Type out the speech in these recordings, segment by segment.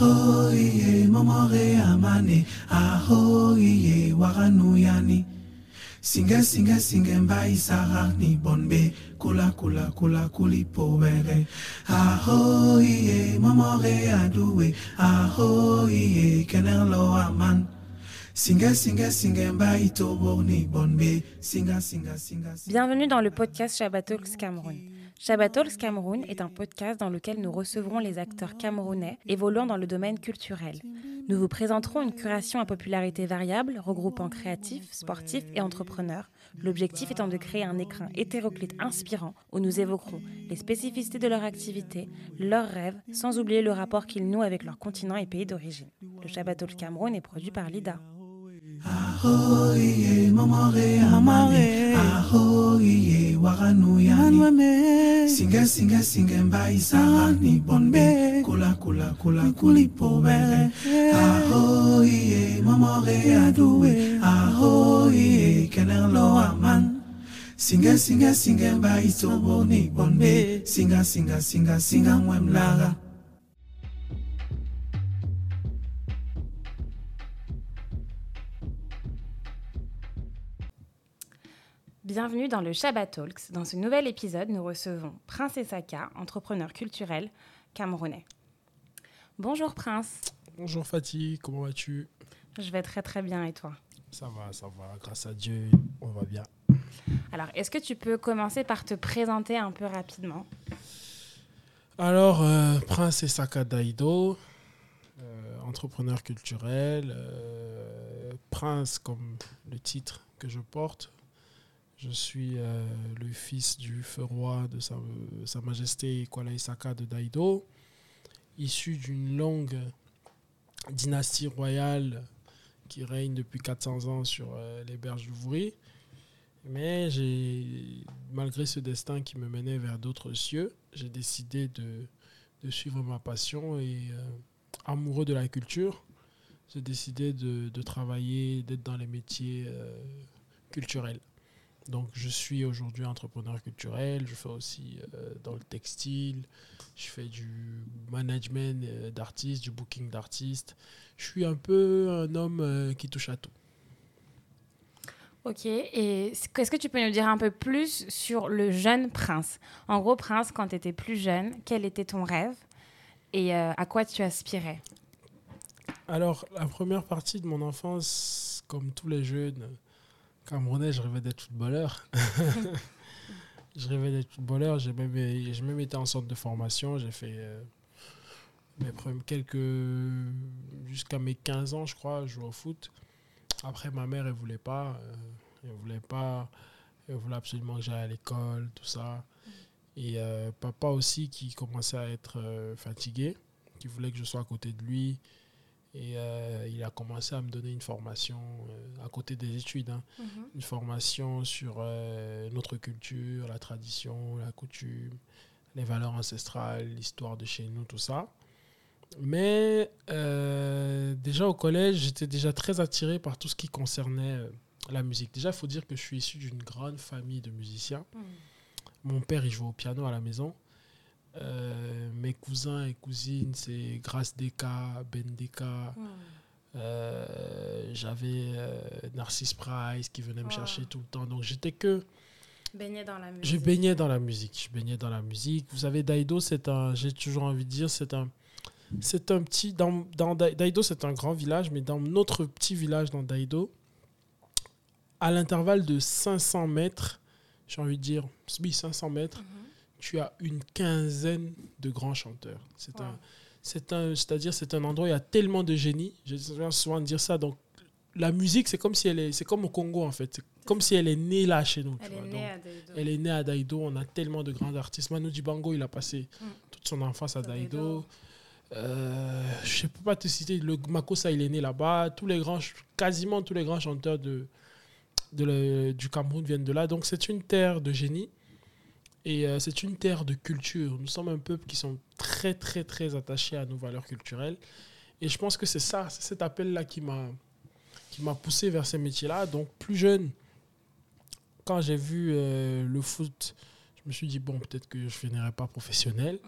aho iye momore amane. Aho iye waranuyani singe singe singe mbai sara ni bonbe. Kula kula kula kuli pobere aho iye momore aduwe aho iye kenerlo aman. Singa singa singa Bienvenue dans le podcast Shabbat Cameroun. Shabbat Talks Cameroun est un podcast dans lequel nous recevrons les acteurs camerounais évoluant dans le domaine culturel. Nous vous présenterons une curation à popularité variable regroupant créatifs, sportifs et entrepreneurs. L'objectif étant de créer un écrin hétéroclite inspirant où nous évoquerons les spécificités de leur activité, leurs rêves, sans oublier le rapport qu'ils nouent avec leur continent et pays d'origine. Le Shabbat Talks Cameroun est produit par Lida. Aho iye momore amane aho iye waranuyani singe singe singe mbai sara ni bonbe. Kula kula kula kuli pobere aho iye momore aduwe. aho iye kenerlo aman. Singe singe singe mbai tobo ni bonbe. Singa singa singa singa mwemlara Bienvenue dans le Shabbat Talks. Dans ce nouvel épisode, nous recevons Prince Essaka, entrepreneur culturel camerounais. Bonjour Prince, Bonjour Fatih, comment vas-tu? Je vais très très bien et toi? Ça va, ça va, grâce à Dieu, on va bien. Alors, est-ce que tu peux commencer par te présenter un peu rapidement? Alors, euh, Prince Esaka Daido, euh, entrepreneur culturel, euh, Prince comme le titre que je porte. Je suis euh, le fils du feu roi de Sa, Majesté Kuala Isaka de Daido, issu d'une longue dynastie royale qui règne depuis 400 ans sur euh, les berges du. Mais malgré ce destin qui me menait vers d'autres cieux, j'ai décidé de, suivre ma passion et euh, amoureux de la culture, j'ai décidé de, travailler, d'être dans les métiers culturels. Donc je suis aujourd'hui entrepreneur culturel, je fais aussi euh, dans le textile, je fais du management euh, d'artistes, du booking d'artistes. Je suis un peu un homme euh, qui touche à tout. Ok, et est-ce que tu peux nous dire un peu plus sur le jeune prince? En gros, prince, quand tu étais plus jeune, quel était ton rêve? Et à quoi tu aspirais? Alors, la première partie de mon enfance, comme tous les jeunes camerounais, je rêvais d'être footballeur. je rêvais d'être footballeur. J'ai même, j'ai même été en centre de formation. J'ai fait euh, mes premiers quelques. jusqu'à mes 15 ans, je crois, jouais au foot. Après, ma mère, elle voulait pas. euh, elle voulait pas. Elle voulait absolument que j'aille à l'école, tout ça. Et euh, papa aussi, qui commençait à être fatigué, qui voulait que je sois à côté de lui. Et euh, il a commencé à me donner une formation euh, à côté des études, hein. une formation sur euh, notre culture, la tradition, la coutume, les valeurs ancestrales, l'histoire de chez nous, tout ça. Mais déjà au collège, j'étais déjà très attiré par tout ce qui concernait la musique. Déjà, il faut dire que je suis issu d'une grande famille de musiciens. Mon père, il jouait au piano à la maison. Euh, mes cousins et cousines, c'est Grace Deka, Ben Deka. Euh, J'avais euh, Narcisse Price qui venait me chercher tout le temps. Donc j'étais que. Baigner dans la musique. Je baignais dans la musique. Je baignais dans la musique. Vous savez, Daido, c'est un. J'ai toujours envie de dire, c'est un. C'est un petit. Dans, dans Dai- Daido, c'est un grand village, mais dans notre petit village, dans Daido, à l'intervalle de 500 mètres, j'ai envie de dire, oui, 500 mètres, tu as une quinzaine de grands chanteurs. C'est Wow. un. C'est un, c'est-à-dire, c'est un endroit où il y a tellement de génie. Je viens souvent de dire ça. Donc, la musique, c'est comme si elle est, c'est comme au Congo en fait. C'est comme si elle est née là chez nous. Elle est née à Daido. elle est née à Daido. On a tellement de grands artistes. Manu Dibango, il a passé Mm. toute son enfance à À Daido. Euh, je ne peux pas te citer. Le Makossa, il est né là-bas. Tous les grands, quasiment tous les grands chanteurs de, de le- du Cameroun viennent de là. Donc c'est une terre de génie. Et euh, c'est une terre de culture. Nous sommes un peuple qui sont très, très, très attachés à nos valeurs culturelles. Et je pense que c'est ça, c'est cet appel-là qui m'a qui m'a poussé vers ces métiers-là. Donc plus jeune, quand j'ai vu euh, le foot, je me suis dit, bon, peut-être que je ne finirai pas professionnel.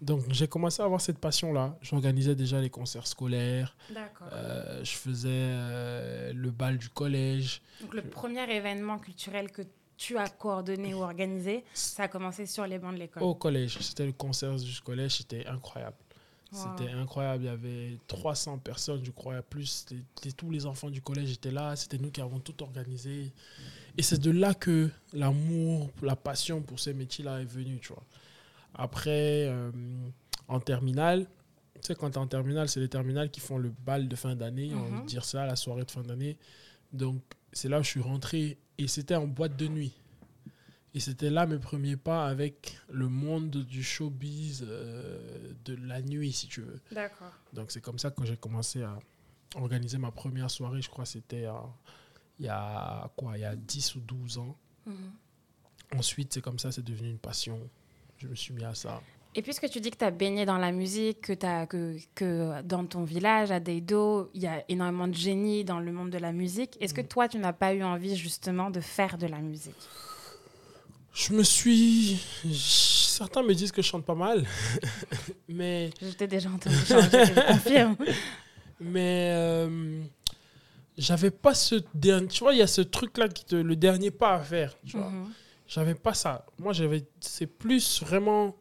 Donc j'ai commencé à avoir cette passion-là. J'organisais déjà les concerts scolaires. D'accord. Euh, je faisais euh, le bal du collège. Donc le premier événement culturel que tu as coordonné ou organisé, ça a commencé sur les bancs de l'école. Au collège, c'était le concert du collège, c'était incroyable. Wow. C'était incroyable. Il y avait 300 personnes, je crois, plus. Tous les enfants du collège étaient là. C'était nous qui avons tout organisé. Et c'est de là que l'amour, la passion pour ces métiers-là est venue, tu vois. Après, euh, en terminale, tu sais, quand tu es en terminale, c'est les terminales qui font le bal de fin d'année, on Mhm. va dire ça, la soirée de fin d'année. Donc, c'est là où je suis rentré. Et c'était en boîte de nuit. Et c'était là mes premiers pas avec le monde du showbiz euh, de la nuit, si tu veux. D'accord. Donc c'est comme ça que j'ai commencé à organiser ma première soirée. Je crois que c'était euh, il y a quoi, il y a 10 ou 12 ans. Mhm. Ensuite, c'est comme ça, c'est devenu une passion. Je me suis mis à ça. Et puisque tu dis que tu as baigné dans la musique, que, t'as- que, que dans ton village, à Deido, il y a énormément de génie dans le monde de la musique, est-ce que Mm. toi, tu n'as pas eu envie justement de faire de la musique? Je me suis. Certains me disent que je chante pas mal, mais Je t'ai déjà entendu changer, je confirme. mais euh, j'avais pas ce dernier. Tu vois, il y a ce truc là qui te le dernier pas à faire. Tu vois. Mhm. J'avais pas ça. Moi, j'avais. C'est plus vraiment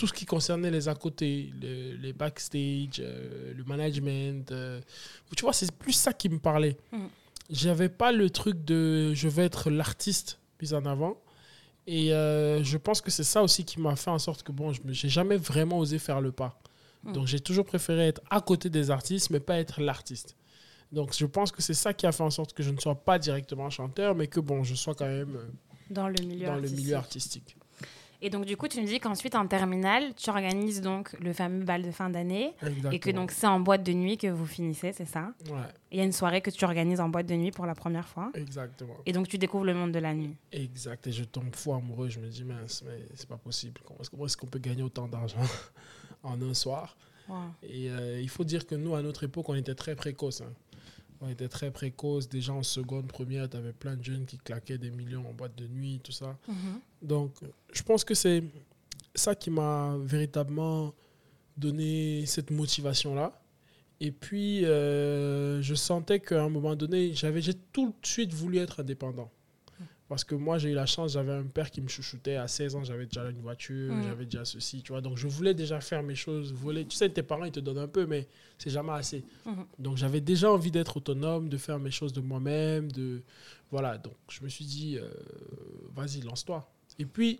tout ce qui concernait les à côté, le- les backstage, euh, le management. euh, tu vois, c'est plus ça qui me parlait. Mm. J'avais pas le truc de je vais être l'artiste mis en avant. Et euh, je pense que c'est ça aussi qui m'a fait en sorte que bon, je n'ai jamais vraiment osé faire le pas. Mm. Donc j'ai toujours préféré être à côté des artistes, mais pas être l'artiste. Donc je pense que c'est ça qui a fait en sorte que je ne sois pas directement chanteur, mais que bon, je sois quand même Dans le milieu dans le artistique. milieu artistique. Et donc, du coup, tu me dis qu'ensuite, en terminale, tu organises donc le fameux bal de fin d'année et que donc c'est en boîte de nuit que vous finissez, c'est ça? Ouais, Il y a une soirée que tu organises en boîte de nuit pour la première fois. exactement. Et donc, tu découvres le monde de la nuit. Exact. Et je tombe fou amoureux. Je me dis, mince, mais c'est pas possible. Comment est-ce, qu'on peut gagner autant d'argent en un soir? Wow. Et euh, il faut dire que nous, à notre époque, on était très précoce. hein. On était très précoce. Déjà en seconde, première, tu avais plein de jeunes qui claquaient des millions en boîte de nuit, tout ça. Mhm. Donc, je pense que c'est ça qui m'a véritablement donné cette motivation-là. Et puis, euh, je sentais qu'à un moment donné, j'avais, j'ai tout de suite voulu être indépendant. Parce que moi, j'ai eu la chance, j'avais un père qui me chouchoutait. À 16 ans, j'avais déjà une voiture, Mhm. j'avais déjà ceci, tu vois. Donc, je voulais déjà faire mes choses. voler. Tu sais, tes parents, ils te donnent un peu, mais c'est jamais assez. Mhm. Donc, j'avais déjà envie d'être autonome, de faire mes choses de moi-même. de Voilà, donc je me suis dit, euh, vas-y, lance-toi. Et puis,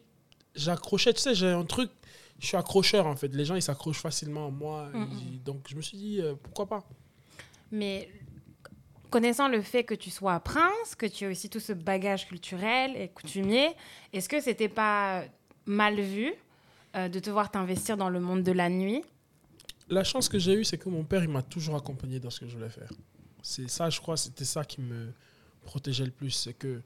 j'accrochais, tu sais, j'ai un truc, je suis accrocheur en fait. Les gens, ils s'accrochent facilement à moi. Mhm. Ils- donc, je me suis dit, euh, pourquoi pas? Mais connaissant le fait que tu sois prince, que tu aies aussi tout ce bagage culturel et coutumier, est-ce que c'était pas mal vu euh, de te voir t'investir dans le monde de la nuit? La chance que j'ai eue, c'est que mon père, il m'a toujours accompagné dans ce que je voulais faire. C'est ça, je crois, c'était ça qui me protégeait le plus. C'est que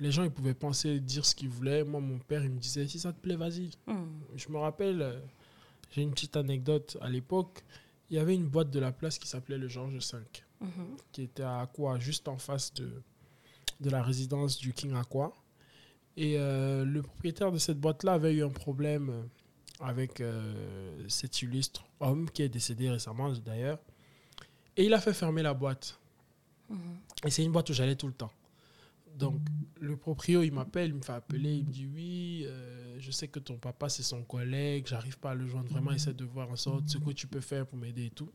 les gens, ils pouvaient penser, dire ce qu'ils voulaient. Moi, mon père, il me disait, si ça te plaît, vas-y. Hmm. Je me rappelle, euh, j'ai une petite anecdote. À l'époque, il y avait une boîte de la place qui s'appelait le Georges V, Mhm. qui était à Aqua, juste en face de, de la résidence du King Aqua. Et euh, le propriétaire de cette boîte-là avait eu un problème euh, avec euh, cet illustre homme qui est décédé récemment d'ailleurs. Et il a fait fermer la boîte. Mhm. Et c'est une boîte où j'allais tout le temps. Donc, le proprio, il m'appelle, il me fait appeler, il me dit Oui, euh, je sais que ton papa, c'est son collègue, j'arrive pas à le joindre vraiment, essaie de voir en sorte ce que tu peux faire pour m'aider et tout.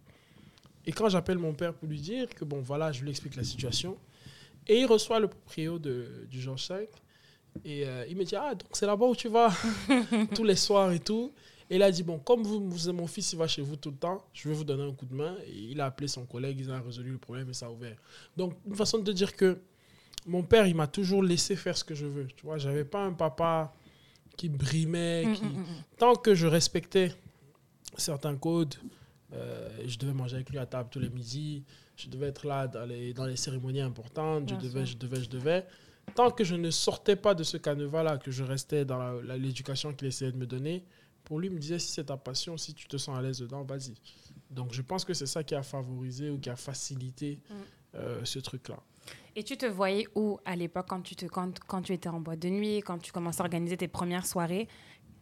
Et quand j'appelle mon père pour lui dire que, bon, voilà, je lui explique la situation, et il reçoit le proprio de, du Georges V, et euh, il me dit Ah, donc c'est là-bas où tu vas tous les soirs et tout. Et il a dit Bon, comme vous, vous- mon fils, il va chez vous tout le temps, je vais vous donner un coup de main. Et il a appelé son collègue, ils ont résolu le problème et ça a ouvert. Donc, une façon de dire que mon père, il m'a toujours laissé faire ce que je veux. Tu vois, j'avais pas un papa qui brimait, qui... Mm, mm, mm. Tant que je respectais certains codes, euh, je devais manger avec lui à table tous les midis, je devais être là dans les, dans les cérémonies importantes, je devais, je devais, je devais. Tant que je ne sortais pas de ce canevas-là, que je restais dans l'éducation qu'il essayait de me donner, pour lui, il me disait, si c'est ta passion, si tu te sens à l'aise dedans, vas-y. Donc je pense que c'est ça qui a favorisé ou qui a facilité Mm. euh, ce truc-là. Et tu te voyais où à l'époque quand tu, te, quand, quand tu étais en boîte de nuit, quand tu commençais à organiser tes premières soirées?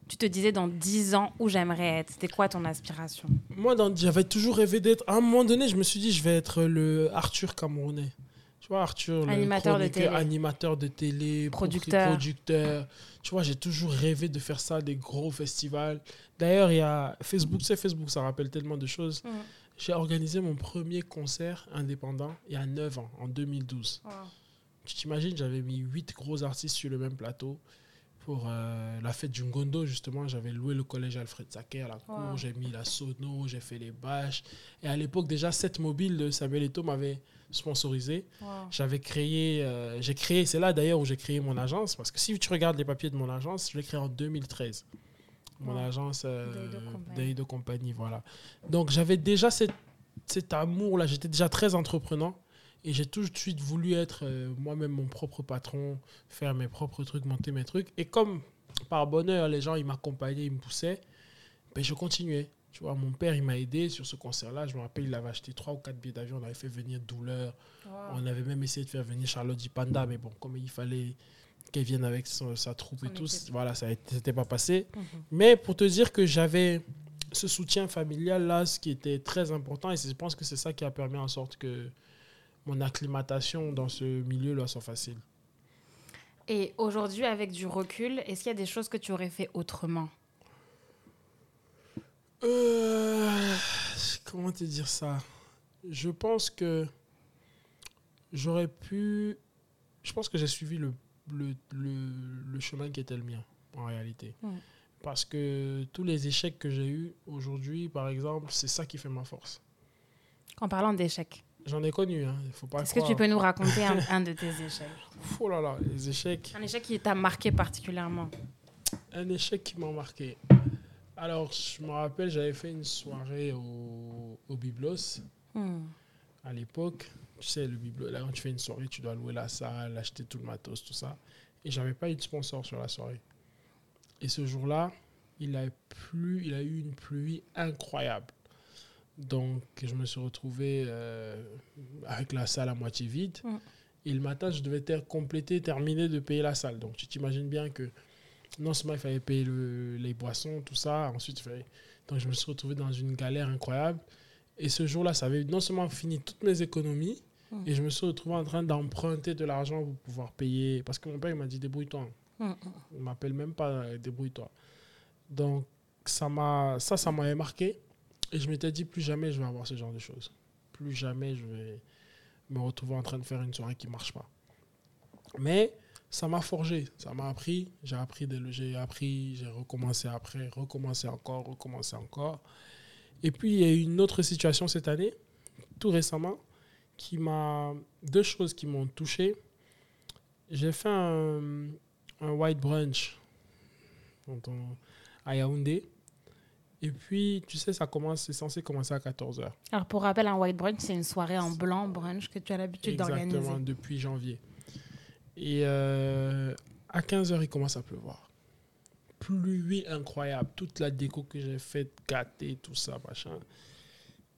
Tu te disais dans 10 ans où j'aimerais être C'était quoi ton aspiration? Moi, j'avais toujours rêvé d'être. À un moment donné, je me suis dit, je vais être le Arthur camerounais. Tu vois, Arthur, animateur le de télé. animateur de télé, producteur. producteur. Tu vois, j'ai toujours rêvé de faire ça, des gros festivals. D'ailleurs, il y a Facebook, c'est Facebook, ça rappelle tellement de choses. J'ai organisé mon premier concert indépendant il y a 9 ans, en 2012. Tu t'imagines, j'avais mis 8 gros artistes sur le même plateau pour euh, la fête du Ngondo, justement, j'avais loué le collège Alfred Sacker à la cour, Wow. j'ai mis la sono, j'ai fait les bâches. Et à l'époque, déjà, cette mobile de Samuel Eto'o m'avait sponsorisé. J'avais créé, euh, j'ai créé, c'est là d'ailleurs où j'ai créé mon agence, parce que si tu regardes les papiers de mon agence, je l'ai créé en 2013. Mon Wow. agence euh, Day de compagnie. Day de compagnie, voilà. Donc j'avais déjà cette, cet amour-là, j'étais déjà très entreprenant. Et j'ai tout de suite voulu être euh, moi-même mon propre patron, faire mes propres trucs, monter mes trucs. Et comme par bonheur, les gens, ils m'accompagnaient, ils me poussaient, ben, je continuais. Tu vois, mon père, il m'a aidé sur ce concert-là. Je me rappelle, il avait acheté trois ou quatre billets d'avion. On avait fait venir Douleur. On avait même essayé de faire venir Charlotte Panda. Mais bon, comme il fallait qu'elle vienne avec son- sa troupe Son et tout, voilà, ça n'était pas passé. Mhm. Mais pour te dire que j'avais ce soutien familial là, ce qui était très important, et je pense que c'est ça qui a permis en sorte que mon acclimatation dans ce milieu là soit facile. Et aujourd'hui, avec du recul, est-ce qu'il y a des choses que tu aurais fait autrement? Euh, comment te dire ça? Je pense que j'aurais pu. Je pense que j'ai suivi le, le, le, le chemin qui était le mien, en réalité. Parce que tous les échecs que j'ai eus aujourd'hui, par exemple, c'est ça qui fait ma force. En parlant d'échecs, J'en ai connu, hein. il faut pas est-ce que tu peux nous raconter un, un de tes échecs Oh là là, les échecs. Un échec qui t'a marqué particulièrement Un échec qui m'a marqué. Alors, je me rappelle, j'avais fait une soirée au, au Biblos Hmm. à l'époque. Tu sais, le Biblos, là, quand tu fais une soirée, tu dois louer la salle, acheter tout le matos, tout ça. Et j'avais pas eu de sponsor sur la soirée. Et ce jour-là, il a plu, il a eu une pluie incroyable. Donc, je me suis retrouvé euh, avec la salle à moitié vide. Mm. Et le matin, je devais ter- compléter, terminer de payer la salle. Donc, tu t'imagines bien que non seulement il fallait payer le- les boissons, tout ça, ensuite, il fallait... donc je me suis retrouvé dans une galère incroyable. Et ce jour-là, ça avait non seulement fini toutes mes économies, Mm. et je me suis retrouvé en train d'emprunter de l'argent pour pouvoir payer. Parce que mon père, il m'a dit débrouille-toi. Hmm. Il ne m'appelle même pas euh, débrouille-toi. Donc, ça, m'a, ça, ça m'avait marqué. Et je m'étais dit, plus jamais je vais avoir ce genre de choses. Plus jamais je vais me retrouver en train de faire une soirée qui ne marche pas. Mais ça m'a forgé, ça m'a appris. J'ai appris, j'ai appris, j'ai recommencé après, recommencé encore, recommencé encore. Et puis, il y a eu une autre situation cette année, tout récemment, qui m'a. Deux choses qui m'ont touché. J'ai fait un, white brunch à Yaoundé. Et puis, tu sais, ça commence, c'est censé commencer à 14h. Alors, pour rappel, un white brunch, c'est une soirée en blanc brunch que tu as l'habitude d'organiser. Exactement, depuis janvier. Et euh, à 15h, il commence à pleuvoir. Pluie incroyable. Toute la déco que j'ai faite, gâtée, tout ça, machin.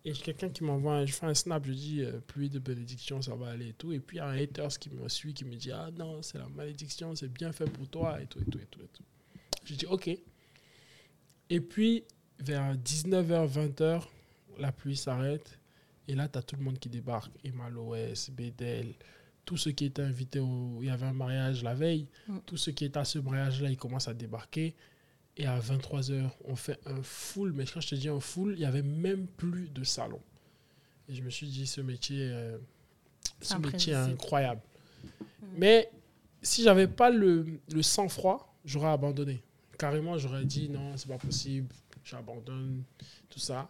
Et j'ai quelqu'un qui m'envoie, je fais un snap, je dis euh, pluie de bénédiction, ça va aller et tout. Et puis il y a un haters qui me suit, qui me dit Ah non, c'est la malédiction, c'est bien fait pour toi et tout, et tout, et tout. Et tout. Je dis Ok. Et puis vers 19h, 20h, la pluie s'arrête. Et là, tu as tout le monde qui débarque. Emma Loès, Bédel, tous ceux qui étaient invités au... Il y avait un mariage la veille. Mm. Tous ceux qui étaient à ce mariage-là, ils commencent à débarquer. Et à 23h, on fait un full. Mais quand je te dis un full, il n'y avait même plus de salon. Et je me suis dit, ce métier, euh, ce métier est incroyable. Mais si j'avais pas le, le sang-froid, j'aurais abandonné. Carrément, j'aurais dit, non, c'est pas possible, j'abandonne, tout ça.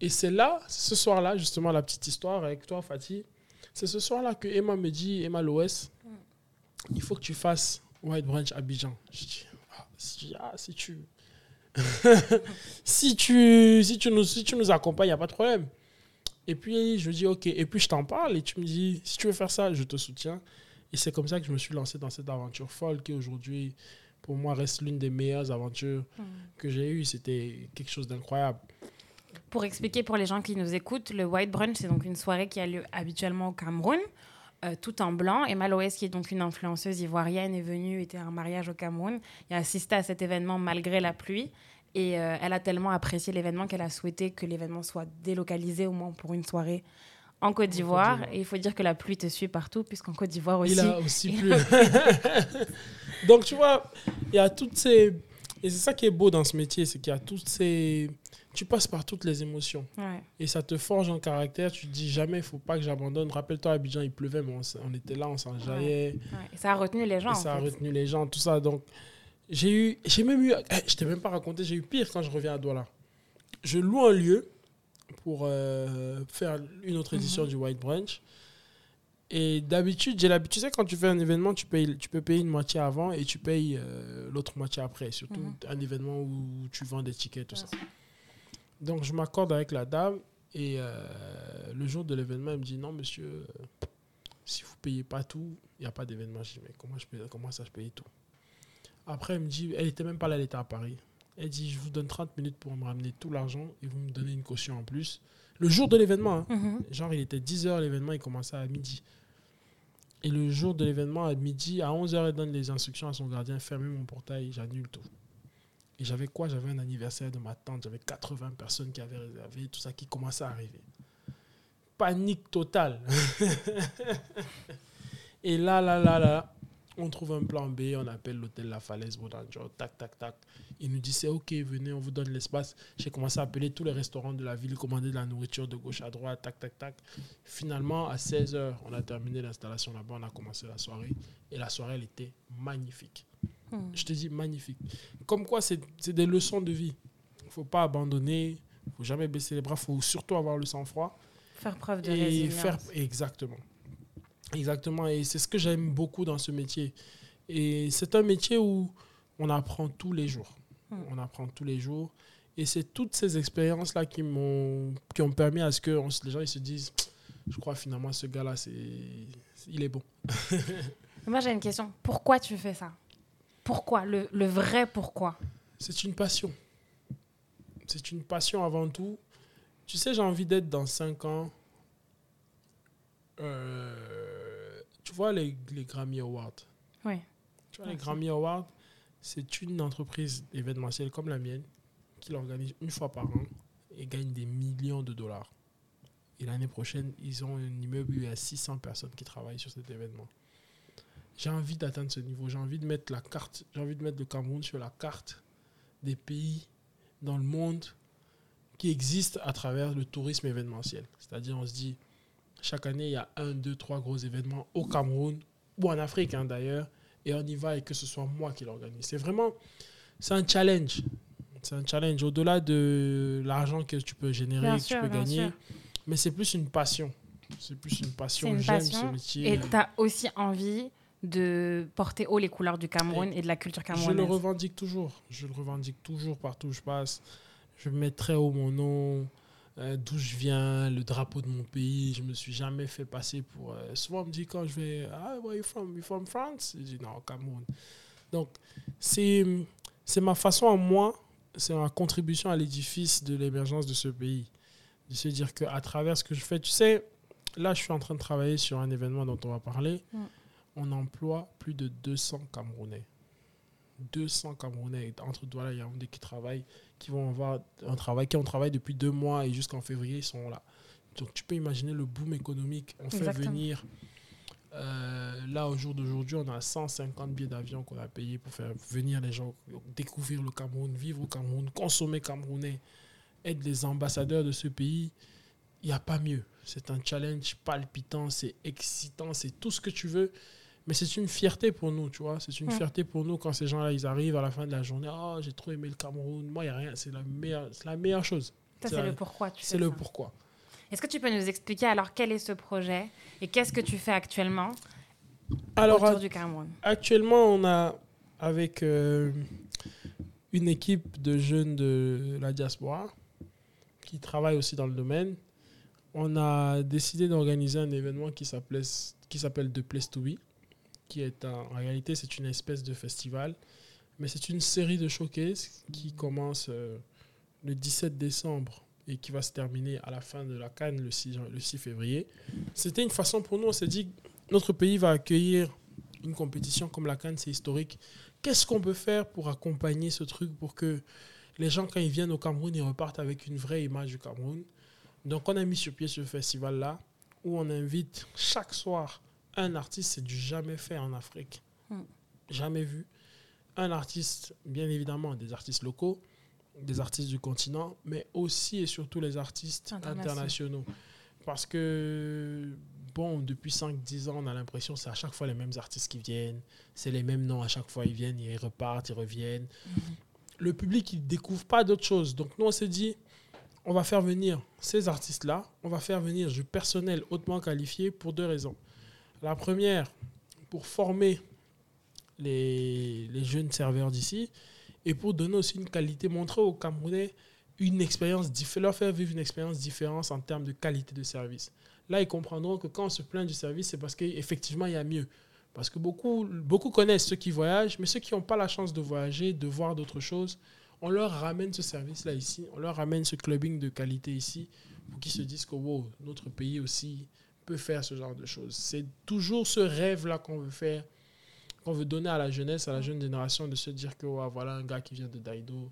Et c'est là, ce soir-là, justement, la petite histoire avec toi, Fatih. C'est ce soir-là que Emma me dit, Emma Loès, il faut que tu fasses White Branch Abidjan. Je dis, ah, si, ah, tu... si, tu, si, tu nous, si tu nous accompagnes, il n'y a pas de problème. Et puis, je dis, OK. Et puis, je t'en parle et tu me dis, si tu veux faire ça, je te soutiens. Et c'est comme ça que je me suis lancé dans cette aventure folle qui, aujourd'hui, pour moi, reste l'une des meilleures aventures que j'ai eues. C'était quelque chose d'incroyable. Pour expliquer pour les gens qui nous écoutent, le White Brunch, c'est donc une soirée qui a lieu habituellement au Cameroun. euh, tout en blanc. Et Maloès, qui est donc une influenceuse ivoirienne, est venue, était à un mariage au Cameroun, et a assisté à cet événement malgré la pluie. Et euh, elle a tellement apprécié l'événement qu'elle a souhaité que l'événement soit délocalisé au moins pour une soirée en Côte d'Ivoire. Et il faut dire que la pluie te suit partout, puisqu'en Côte d'Ivoire aussi. Il a aussi plu. Donc, tu vois, il y a toutes ces. Et c'est ça qui est beau dans ce métier, c'est qu'il y a toutes ces. Tu passes par toutes les émotions. Ouais. Et ça te forge en caractère. Tu te dis jamais, il faut pas que j'abandonne. Rappelle-toi, à Abidjan, il pleuvait, mais on, était là, on s'enjaillait. Ouais. Et ça a retenu les gens. Et ça a fait. retenu les gens, tout ça. Donc, j'ai eu, j'ai même eu, eh, je t'ai même pas raconté, j'ai eu pire quand je reviens à Douala. Je loue un lieu pour euh, faire une autre édition Mhm. du White Branch. Et d'habitude, j'ai l'habitude, tu sais, quand tu fais un événement, tu, payes, tu peux payer une moitié avant et tu payes euh, l'autre moitié après. Surtout Mhm. un événement où tu vends des tickets, tout ça. Donc, je m'accorde avec la dame et euh, le jour de l'événement, elle me dit Non, monsieur, euh, si vous payez pas tout, il n'y a pas d'événement. Je dis Mais comment, je paye, comment ça, je paye tout? Après, elle me dit Elle était même pas là, elle était à Paris. Elle dit Je vous donne 30 minutes pour me ramener tout l'argent et vous me donnez une caution en plus. Le jour de l'événement, hein. Mhm. genre il était 10h, l'événement il commençait à midi. Et le jour de l'événement, à midi, à 11h, elle donne les instructions à son gardien fermez mon portail, j'annule tout. Et j'avais quoi? J'avais un anniversaire de ma tante, j'avais 80 personnes qui avaient réservé, tout ça qui commençait à arriver. Panique totale. Et là, là, là, là, on trouve un plan B, on appelle l'hôtel La Falaise, Bodanjo, tac, tac, tac. Il nous dit c'est ok, venez, on vous donne l'espace. J'ai commencé à appeler tous les restaurants de la ville, commander de la nourriture de gauche à droite, tac, tac, tac. Finalement, à 16h, on a terminé l'installation là-bas, on a commencé la soirée. Et la soirée, elle était magnifique. Mhm. Je te dis magnifique. Comme quoi, c'est c'est des leçons de vie. Il ne faut pas abandonner, il ne faut jamais baisser les bras, il faut surtout avoir le sang-froid Faire preuve de et résilience. faire exactement exactement et c'est ce que j'aime beaucoup dans ce métier. Et c'est un métier où on apprend tous les jours. Mm. on apprend tous les jours. Et c'est toutes ces expériences là qui m'ont qui ont permis à ce que on les gens ils se disent je crois finalement ce gars là c'est il est bon. Moi, j'ai une question. Pourquoi tu fais ça? Pourquoi? Le, le vrai pourquoi? C'est une passion. C'est une passion avant tout. Tu sais j'ai envie d'être dans 5 ans euh, tu vois les, les Grammy Awards Oui. Tu vois, les. Grammy Awards, c'est une entreprise événementielle comme la mienne qui l'organise une fois par an et gagne des millions de dollars. Et l'année prochaine, ils ont un immeuble où il y a 600 personnes qui travaillent sur cet événement. J'ai envie d'atteindre ce niveau. J'ai envie de mettre la carte, j'ai envie de mettre le Cameroun sur la carte des pays dans le monde qui existent à travers le tourisme événementiel. C'est-à-dire, on se dit, chaque année, il y a un, deux, trois gros événements au Cameroun ou en Afrique hein, d'ailleurs, et on y va et que ce soit moi qui l'organise. C'est vraiment, c'est un challenge. C'est un challenge au-delà de l'argent que tu peux générer, Bien que sûr, tu peux gagner, sûr. mais c'est plus une passion. C'est plus une passion. J'aime ce métier. Et tu as aussi envie de porter haut les couleurs du Cameroun et, de la culture Je le camerounaise. revendique toujours. Je le revendique toujours partout où je passe. Je mets très haut mon nom, euh, d'où je viens, le drapeau de mon pays. Je me suis jamais fait passer pour. euh, souvent, on me dit quand je vais Ah, where you from? You from France? Je dis non, Cameroun. Donc, c'est c'est ma façon à moi, c'est ma contribution à l'édifice de l'émergence de ce pays. De se dire qu'à travers ce que je fais, tu sais, là, je suis en train de travailler sur un événement dont on va parler. Mm. On emploie plus de 200 Camerounais. 200 Camerounais entre Douala et Yaoundé qui travaillent, qui vont avoir un travail, qui ont travaillé depuis deux mois et jusqu'en février, ils sont là. Donc tu peux imaginer le boom économique. On fait venir, euh, là au jour d'aujourd'hui, on a 150 billets d'avion qu'on a payés pour faire venir les gens découvrir le Cameroun, vivre au Cameroun, consommer camerounais, être les ambassadeurs de ce pays. Il n'y a pas mieux. C'est un challenge palpitant, c'est excitant, c'est tout ce que tu veux. Mais c'est une fierté pour nous, tu vois. C'est une fierté pour nous quand ces gens-là, ils arrivent à la fin de la journée. Oh, j'ai trop aimé le Cameroun. Moi, il n'y a rien. C'est la meilleure, c'est la meilleure chose. Ça, c'est c'est la- le pourquoi tu C'est le ça. pourquoi. Est-ce que tu peux nous expliquer alors quel est ce projet et qu'est-ce que tu fais actuellement Alors, autour du Cameroun? actuellement, on a, avec euh, une équipe de jeunes de la diaspora qui travaillent aussi dans le domaine, on a décidé d'organiser un événement qui s'appelle The Place to Be, qui est en réalité c'est une espèce de festival, mais c'est une série de showcases qui commence euh, le 17 décembre et qui va se terminer à la fin de la Cannes le 6, jan- le 6 février. C'était une façon pour nous, on s'est dit, notre pays va accueillir une compétition comme la Cannes, c'est historique. Qu'est-ce qu'on peut faire pour accompagner ce truc pour que les gens, quand ils viennent au Cameroun, ils repartent avec une vraie image du Cameroun? Donc, on a mis sur pied ce festival-là où on invite chaque soir un artiste. C'est du jamais fait en Afrique. Hmm. Jamais vu. Un artiste, bien évidemment, des artistes locaux, des artistes du continent, mais aussi et surtout les artistes Internationaux. Parce que, bon, depuis 5-10 ans, on a l'impression que c'est à chaque fois les mêmes artistes qui viennent. C'est les mêmes noms à chaque fois. Ils viennent, ils repartent, ils reviennent. Le public, il ne découvre pas d'autres choses. Donc, nous, on s'est dit, on va faire venir ces artistes-là. On va faire venir du personnel hautement qualifié pour deux raisons. La première, pour former les, jeunes serveurs d'ici et pour donner aussi une qualité, montrer aux Camerounais une expérience différente, leur faire vivre une expérience différente en termes de qualité de service. Là, ils comprendront que quand on se plaint du service, c'est parce qu'effectivement, il y a mieux. Parce que beaucoup, beaucoup connaissent ceux qui voyagent, mais ceux qui n'ont pas la chance de voyager, de voir d'autres choses, on leur ramène ce service-là ici, on leur ramène ce clubbing de qualité ici, pour qu'ils se disent que wow, notre pays aussi peut faire ce genre de choses. C'est toujours ce rêve-là qu'on veut faire, qu'on veut donner à la jeunesse, à la jeune génération, de se dire que ouais, voilà un gars qui vient de Daido,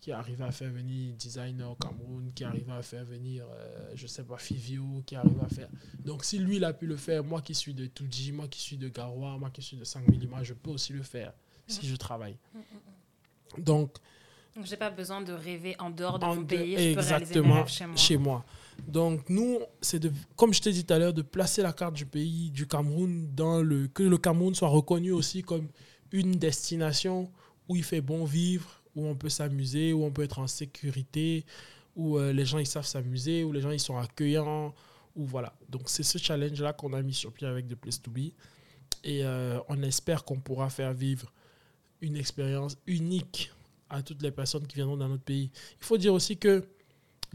qui arrive à faire venir designer au Cameroun, qui arrive à faire venir, euh, je sais pas, Fivio, qui arrive à faire. Donc si lui, il a pu le faire, moi qui suis de Tuji, moi qui suis de Garoua, moi qui suis de 5 mm, je peux aussi le faire si je travaille. Donc, Donc, j'ai pas besoin de rêver en dehors de en mon pays. Je peux réaliser mes exactement rêves chez moi. chez moi. Donc nous, c'est de, comme je t'ai dit tout à l'heure, de placer la carte du pays, du Cameroun, dans le, que le Cameroun soit reconnu aussi comme une destination où il fait bon vivre, où on peut s'amuser, où on peut être en sécurité, où euh, les gens ils savent s'amuser, où les gens ils sont accueillants, où voilà. Donc c'est ce challenge-là qu'on a mis sur pied avec The Place to Be. Et euh, on espère qu'on pourra faire vivre une expérience unique à toutes les personnes qui viendront dans notre pays. Il faut dire aussi que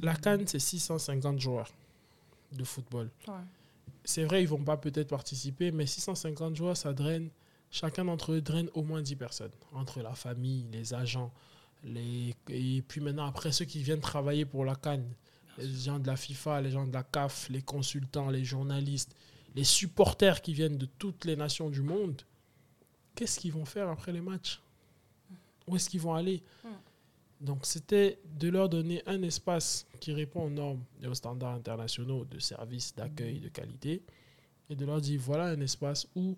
la Cannes, c'est 650 joueurs de football. Ouais. C'est vrai, ils vont pas peut-être participer, mais 650 joueurs, ça draine, chacun d'entre eux draine au moins 10 personnes, entre la famille, les agents, les, et puis maintenant, après, ceux qui viennent travailler pour la Cannes, les gens de la FIFA, les gens de la CAF, les consultants, les journalistes, les supporters qui viennent de toutes les nations du monde, qu'est-ce qu'ils vont faire après les matchs? Où est-ce qu'ils vont aller donc, c'était de leur donner un espace qui répond aux normes et aux standards internationaux de service, d'accueil, de qualité, et de leur dire voilà un espace où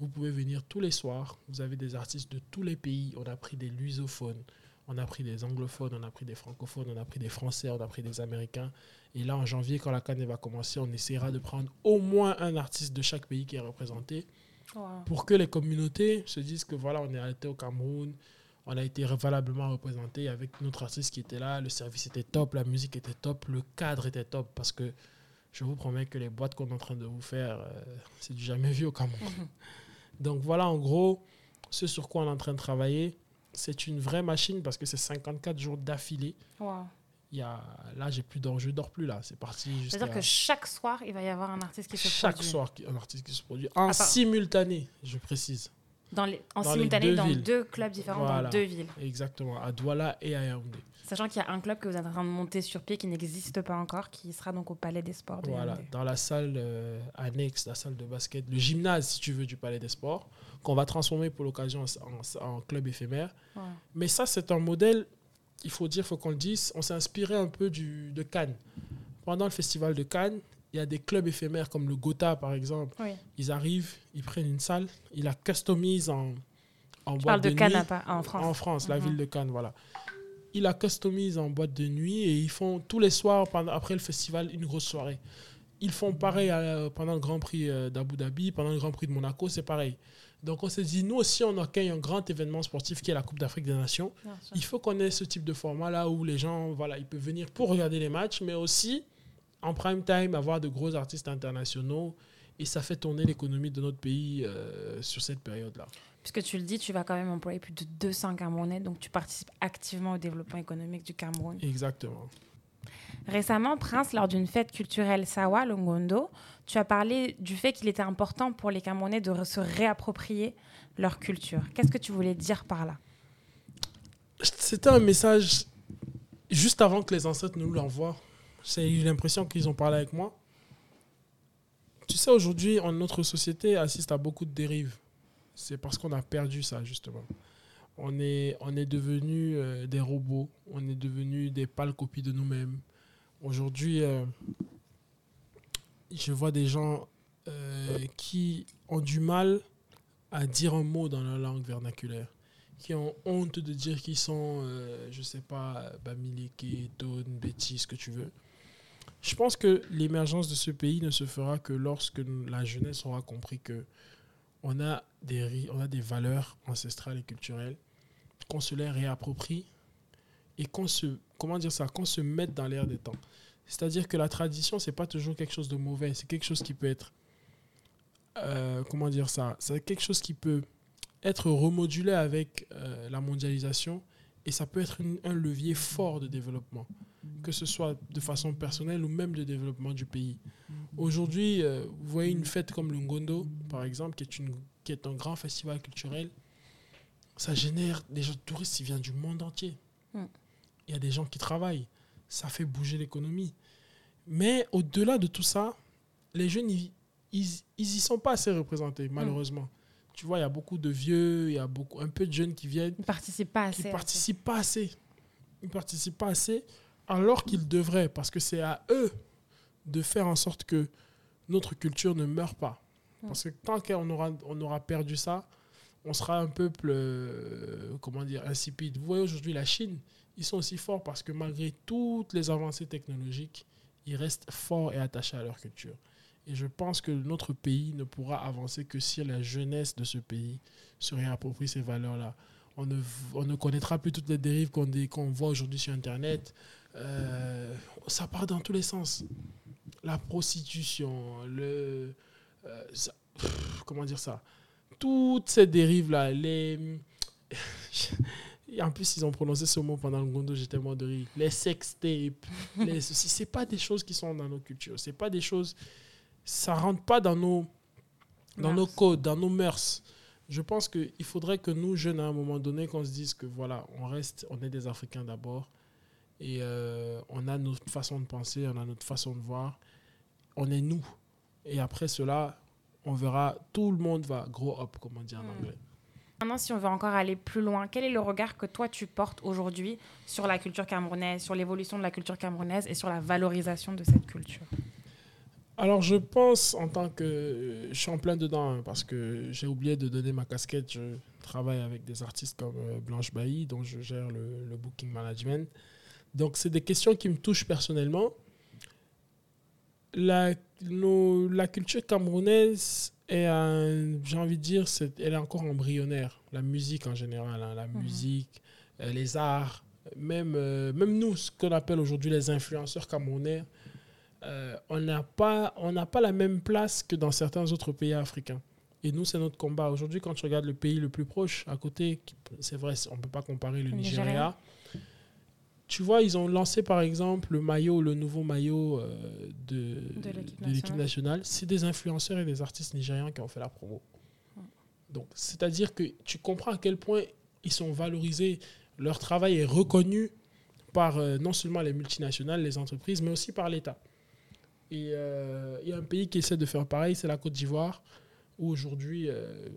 vous pouvez venir tous les soirs. Vous avez des artistes de tous les pays. On a pris des lusophones, on a pris des anglophones, on a pris des francophones, on a pris des français, on a pris des américains. Et là, en janvier, quand la canne va commencer, on essaiera de prendre au moins un artiste de chaque pays qui est représenté Wow. pour que les communautés se disent que voilà, on est arrêté au Cameroun, on a été valablement représenté avec notre artiste qui était là, le service était top, la musique était top, le cadre était top, parce que je vous promets que les boîtes qu'on est en train de vous faire, euh, c'est du jamais vu au Cameroun. Donc voilà, en gros, ce sur quoi on est en train de travailler, c'est une vraie machine parce que c'est 54 jours d'affilée. Wow. Il y a, là, j'ai plus d'or, je dors plus là. C'est parti C'est-à-dire que chaque soir, il va y avoir un artiste qui se chaque produit. soir un artiste qui se produit en simultané, je précise. Dans les, en Dans les simultané deux dans villes. deux clubs différents, Voilà. dans deux villes. Exactement, à Douala et à Yaoundé. Sachant qu'il y a un club que vous êtes en train de monter sur pied qui n'existe pas encore, qui sera donc au Palais des Sports. de Voilà, Yaoundé. dans la salle euh, annexe, la salle de basket, le gymnase, si tu veux, du Palais des Sports, qu'on va transformer pour l'occasion en, en- en club éphémère. Ouais. Mais ça, c'est un modèle, il faut dire, il faut qu'on le dise, on s'est inspiré un peu du, de Cannes. Pendant le festival de Cannes, il y a des clubs éphémères comme le Gotha, par exemple. Oui. Ils arrivent, ils prennent une salle, ils la customisent en, en Je boîte de nuit. Cannes à Pa- en France. En France, la Mhm. ville de Cannes, voilà. Ils la customisent en boîte de nuit et ils font tous les soirs, pendant, après le festival, une grosse soirée. Ils font pareil à- pendant le Grand Prix euh, d'Abu Dhabi, pendant le Grand Prix de Monaco, c'est pareil. Donc on s'est dit, nous aussi, on accueille un grand événement sportif qui est la Coupe d'Afrique des Nations. Il faut qu'on ait ce type de format-là où les gens, voilà, ils peuvent venir pour regarder les matchs, mais aussi en prime time, avoir de gros artistes internationaux. Et ça fait tourner l'économie de notre pays euh, sur cette période-là. Puisque tu le dis, tu vas quand même employer plus de 200 Camerounais, donc tu participes activement au développement économique du Cameroun. Exactement. Récemment, Prince, lors d'une fête culturelle Sawa, Longondo, tu as parlé du fait qu'il était important pour les Camerounais de se réapproprier leur culture. Qu'est-ce que tu voulais dire par là? C'était un message juste avant que les ancêtres nous l'envoient. J'ai eu l'impression qu'ils ont parlé avec moi. tu sais, aujourd'hui, notre société assiste à beaucoup de dérives. C'est parce qu'on a perdu ça, justement. On est, on est devenu euh, des robots, on est devenu des pâles copies de nous-mêmes. Aujourd'hui, euh, je vois des gens euh, qui ont du mal à dire un mot dans la langue vernaculaire, qui ont honte de dire qu'ils sont, je sais pas, Bamileke, Tone, Betty, ce que tu veux. Je pense que l'émergence de ce pays ne se fera que lorsque la jeunesse aura compris que on a des, on a des valeurs ancestrales et culturelles, qu'on se les réapproprie et qu'on se, comment dire ça, qu'on se mette dans l'air des temps. C'est-à-dire que la tradition, c'est pas toujours quelque chose de mauvais, c'est quelque chose qui peut être, euh, comment dire ça, c'est quelque chose qui peut être remodulé avec euh, la mondialisation et ça peut être un levier fort de développement que ce soit de façon personnelle ou même de développement du pays. Aujourd'hui, euh, vous voyez une fête comme le Ngondo, par exemple, qui est, une, qui est un grand festival culturel, ça génère des gens touristes qui viennent du monde entier. Mm. Il y a des gens qui travaillent, ça fait bouger l'économie. Mais au-delà de tout ça, les jeunes, ils, ils, y sont pas assez représentés, mm. malheureusement. Tu vois, il y a beaucoup de vieux, il y a beaucoup, un peu de jeunes qui viennent. Ils participent pas assez. Ils participent pas assez. Ils participent pas assez alors qu'ils devraient, parce que c'est à eux de faire en sorte que notre culture ne meure pas. Parce que tant qu'on aura, on aura perdu ça, on sera un peuple, euh, comment dire, insipide. Vous voyez aujourd'hui la Chine, ils sont aussi forts parce que malgré toutes les avancées technologiques, ils restent forts et attachés à leur culture. Et je pense que notre pays ne pourra avancer que si la jeunesse de ce pays se réapproprie ces valeurs-là. On ne, on ne connaîtra plus toutes les dérives qu'on voit aujourd'hui sur Internet. Euh, ça part dans tous les sens. La prostitution, le. Euh, comment dire ça? Toutes ces dérives-là, les. en plus, ils ont prononcé ce mot pendant le Gondo, j'étais mort de rire. Les sextapes, les c'est pas des choses qui sont dans nos cultures. C'est pas des choses. Ça rentre pas dans nos, dans nos codes, dans nos mœurs. Je pense qu'il faudrait que nous, jeunes, à un moment donné, qu'on se dise que voilà, on reste, on est des Africains d'abord et euh, on a notre façon de penser, on a notre façon de voir. On est nous. Et après cela, on verra, tout le monde va grow up, comme on dit en hmm. anglais. Maintenant, si on veut encore aller plus loin, quel est le regard que toi tu portes aujourd'hui sur la culture camerounaise, sur l'évolution de la culture camerounaise et sur la valorisation de cette culture? Alors, je pense en tant que. Je suis en plein dedans hein, parce que j'ai oublié de donner ma casquette. Je travaille avec des artistes comme euh, Blanche Bailly, dont je gère le, le booking management. Donc, c'est des questions qui me touchent personnellement. La, la culture camerounaise est, j'ai envie de dire, elle est encore embryonnaire. La musique en général, hein, la mhm. musique, euh, les arts, même, euh, même nous, ce qu'on appelle aujourd'hui les influenceurs camerounais, euh, on n'a pas, on pas la même place que dans certains autres pays africains. Et nous, c'est notre combat. Aujourd'hui, quand tu regardes le pays le plus proche, à côté, c'est vrai, on ne peut pas comparer le Nigeria tu vois, ils ont lancé par exemple le maillot, le nouveau maillot euh, de, de l'équipe nationale. C'est des influenceurs et des artistes nigériens qui ont fait la promo. Donc, c'est-à-dire que tu comprends à quel point ils sont valorisés, leur travail est reconnu par euh, non seulement les multinationales, les entreprises, mais aussi par l'État. Et euh, il y a un pays qui essaie de faire pareil, c'est la Côte d'Ivoire, où aujourd'hui,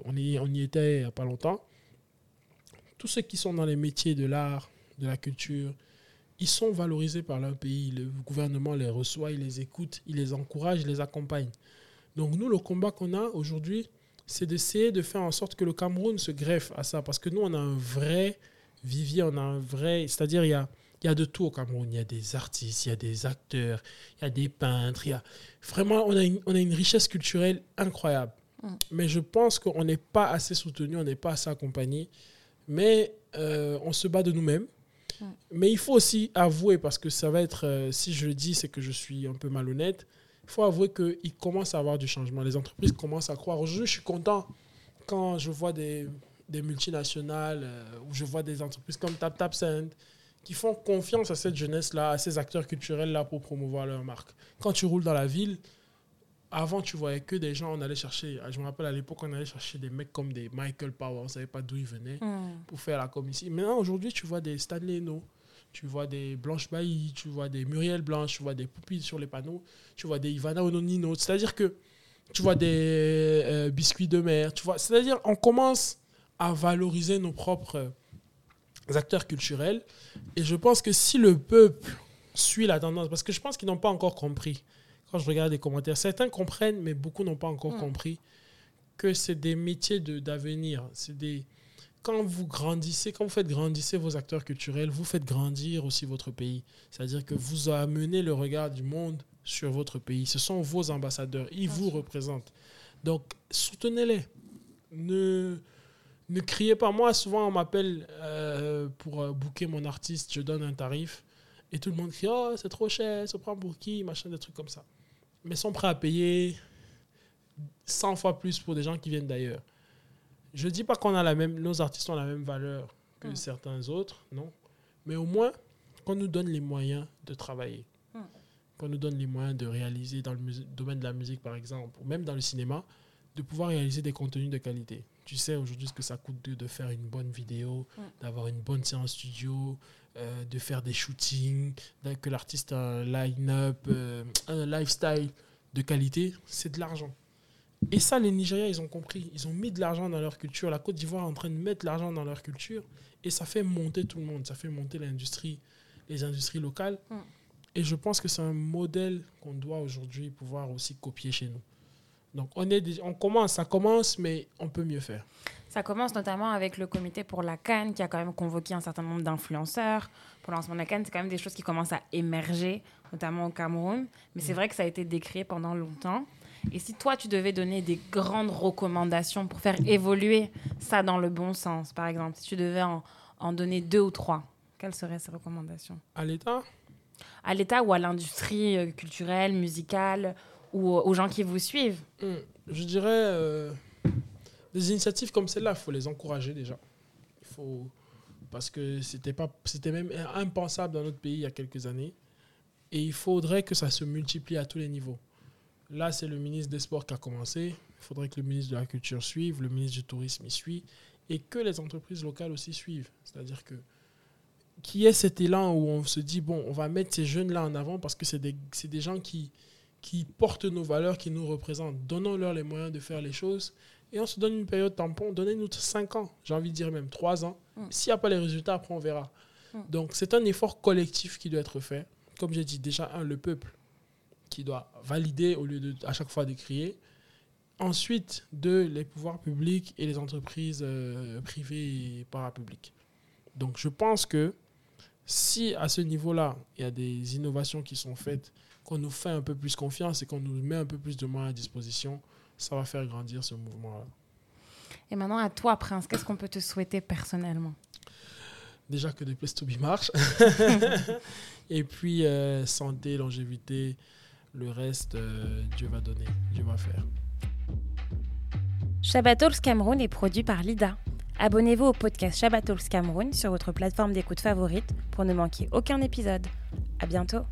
on, y, on y était il n'y a pas longtemps. Tous ceux qui sont dans les métiers de l'art, de la culture, ils sont valorisés par leur pays. Le gouvernement les reçoit, il les écoute, il les encourage, il les accompagne. Donc nous, le combat qu'on a aujourd'hui, c'est d'essayer de faire en sorte que le Cameroun se greffe à ça. Parce que nous, on a un vrai vivier, on a un vrai... C'est-à-dire, il y a, il y a de tout au Cameroun. Il y a des artistes, il y a des acteurs, il y a des peintres. Il y a... Vraiment, on a, une, on a une richesse culturelle incroyable. Mm. Mais je pense qu'on n'est pas assez soutenu, on n'est pas assez accompagné. Mais euh, on se bat de nous-mêmes. Mais il faut aussi avouer, parce que ça va être, euh, si je le dis, c'est que je suis un peu malhonnête, il faut avouer qu'il commence à avoir du changement. Les entreprises commencent à croire. Aujourd'hui, je suis content quand je vois des, des multinationales euh, ou je vois des entreprises comme TapTapSend qui font confiance à cette jeunesse-là, à ces acteurs culturels-là pour promouvoir leur marque. Quand tu roules dans la ville, avant, tu voyais que des gens, on allait chercher, je me rappelle à l'époque, on allait chercher des mecs comme des Michael Power, on ne savait pas d'où ils venaient hmm. pour faire la commission. Maintenant, aujourd'hui, tu vois des Stanley No, tu vois des Blanche Bailly, tu vois des Muriel Blanche, tu vois des Poupilles sur les panneaux, tu vois des Ivana Ononino. C'est-à-dire que tu vois des euh, biscuits de mer, tu vois. C'est-à-dire, on commence à valoriser nos propres acteurs culturels. Et je pense que si le peuple suit la tendance, parce que je pense qu'ils n'ont pas encore compris, quand je regarde les commentaires, certains comprennent, mais beaucoup n'ont pas encore Mm. compris que c'est des métiers de- d'avenir. C'est des quand vous grandissez, quand vous faites grandir vos acteurs culturels, vous faites grandir aussi votre pays. C'est-à-dire que vous amenez le regard du monde sur votre pays. Ce sont vos ambassadeurs. Ils vous représentent. Donc, soutenez-les. Ne, ne criez pas. Moi, souvent, on m'appelle euh, pour euh, booker mon artiste. Je donne un tarif. Et tout le monde crie Oh, c'est trop cher, ça prend pour qui? Machin, des trucs comme ça. Mais sont prêts à payer 100 fois plus pour des gens qui viennent d'ailleurs. Je dis pas qu'on a la même, nos artistes ont la même valeur que Mm. certains autres, non. Mais au moins, qu'on nous donne les moyens de travailler. Mm. Qu'on nous donne les moyens de réaliser dans le domaine de la musique, par exemple, ou même dans le cinéma, de pouvoir réaliser des contenus de qualité. Tu sais aujourd'hui ce que ça coûte de, de faire une bonne vidéo, d'avoir une bonne séance studio, euh, de faire des shootings, que l'artiste a un line-up, euh, un lifestyle de qualité, c'est de l'argent. Et ça, les Nigériens, ils ont compris. Ils ont mis de l'argent dans leur culture. La Côte d'Ivoire est en train de mettre de l'argent dans leur culture. Et ça fait monter tout le monde. Ça fait monter l'industrie, les industries locales. Mm. Et je pense que c'est un modèle qu'on doit aujourd'hui pouvoir aussi copier chez nous. Donc, on, est déjà- on commence, ça commence, mais on peut mieux faire. Ça commence notamment avec le comité pour la Cannes qui a quand même convoqué un certain nombre d'influenceurs. Pour le lancement de la Cannes, c'est quand même des choses qui commencent à émerger, notamment au Cameroun. Mais c'est vrai que ça a été décrié pendant longtemps. Et si toi, tu devais donner des grandes recommandations pour faire évoluer ça dans le bon sens, par exemple, si tu devais en, en donner deux ou trois, quelles seraient ces recommandations? À l'État, À l'État ou à l'industrie euh, culturelle, musicale, ou aux gens qui vous suivent hum, je dirais, euh, des initiatives comme celle-là, il faut les encourager déjà. Il faut, parce que c'était c'était même impensable dans notre pays il y a quelques années. Et il faudrait que ça se multiplie à tous les niveaux. Là, c'est le ministre des Sports qui a commencé. Il faudrait que le ministre de la Culture suive, le ministre du Tourisme y suit, et que les entreprises locales aussi suivent. C'est-à-dire que qu'il y ait cet élan où on se dit, bon, on va mettre ces jeunes-là en avant parce que c'est des, des gens qui, qui portent nos valeurs, qui nous représentent. Donnons-leur les moyens de faire les choses. Et on se donne une période tampon. Donnez-nous 5 ans, j'ai envie de dire même 3 ans. Mm. S'il n'y a pas les résultats, après on verra. Mm. Donc c'est un effort collectif qui doit être fait. Comme j'ai dit, déjà, un, le peuple qui doit valider au lieu de à chaque fois de crier. Ensuite, deux, les pouvoirs publics et les entreprises euh, privées et parapubliques. Donc je pense que si à ce niveau-là, il y a des innovations qui sont faites, qu'on nous fait un peu plus confiance et qu'on nous met un peu plus de moyens à disposition, ça va faire grandir ce mouvement-là. Et maintenant, à toi, Prince, qu'est-ce qu'on peut te souhaiter personnellement? Déjà que des Place to Be marche. et puis euh, santé, longévité, le reste, euh, Dieu va donner, Dieu va faire. Shabbat Talks Cameroun est produit par Lida. Abonnez-vous au podcast Shabbat Talks Cameroun sur votre plateforme d'écoute favorite pour ne manquer aucun épisode. À bientôt.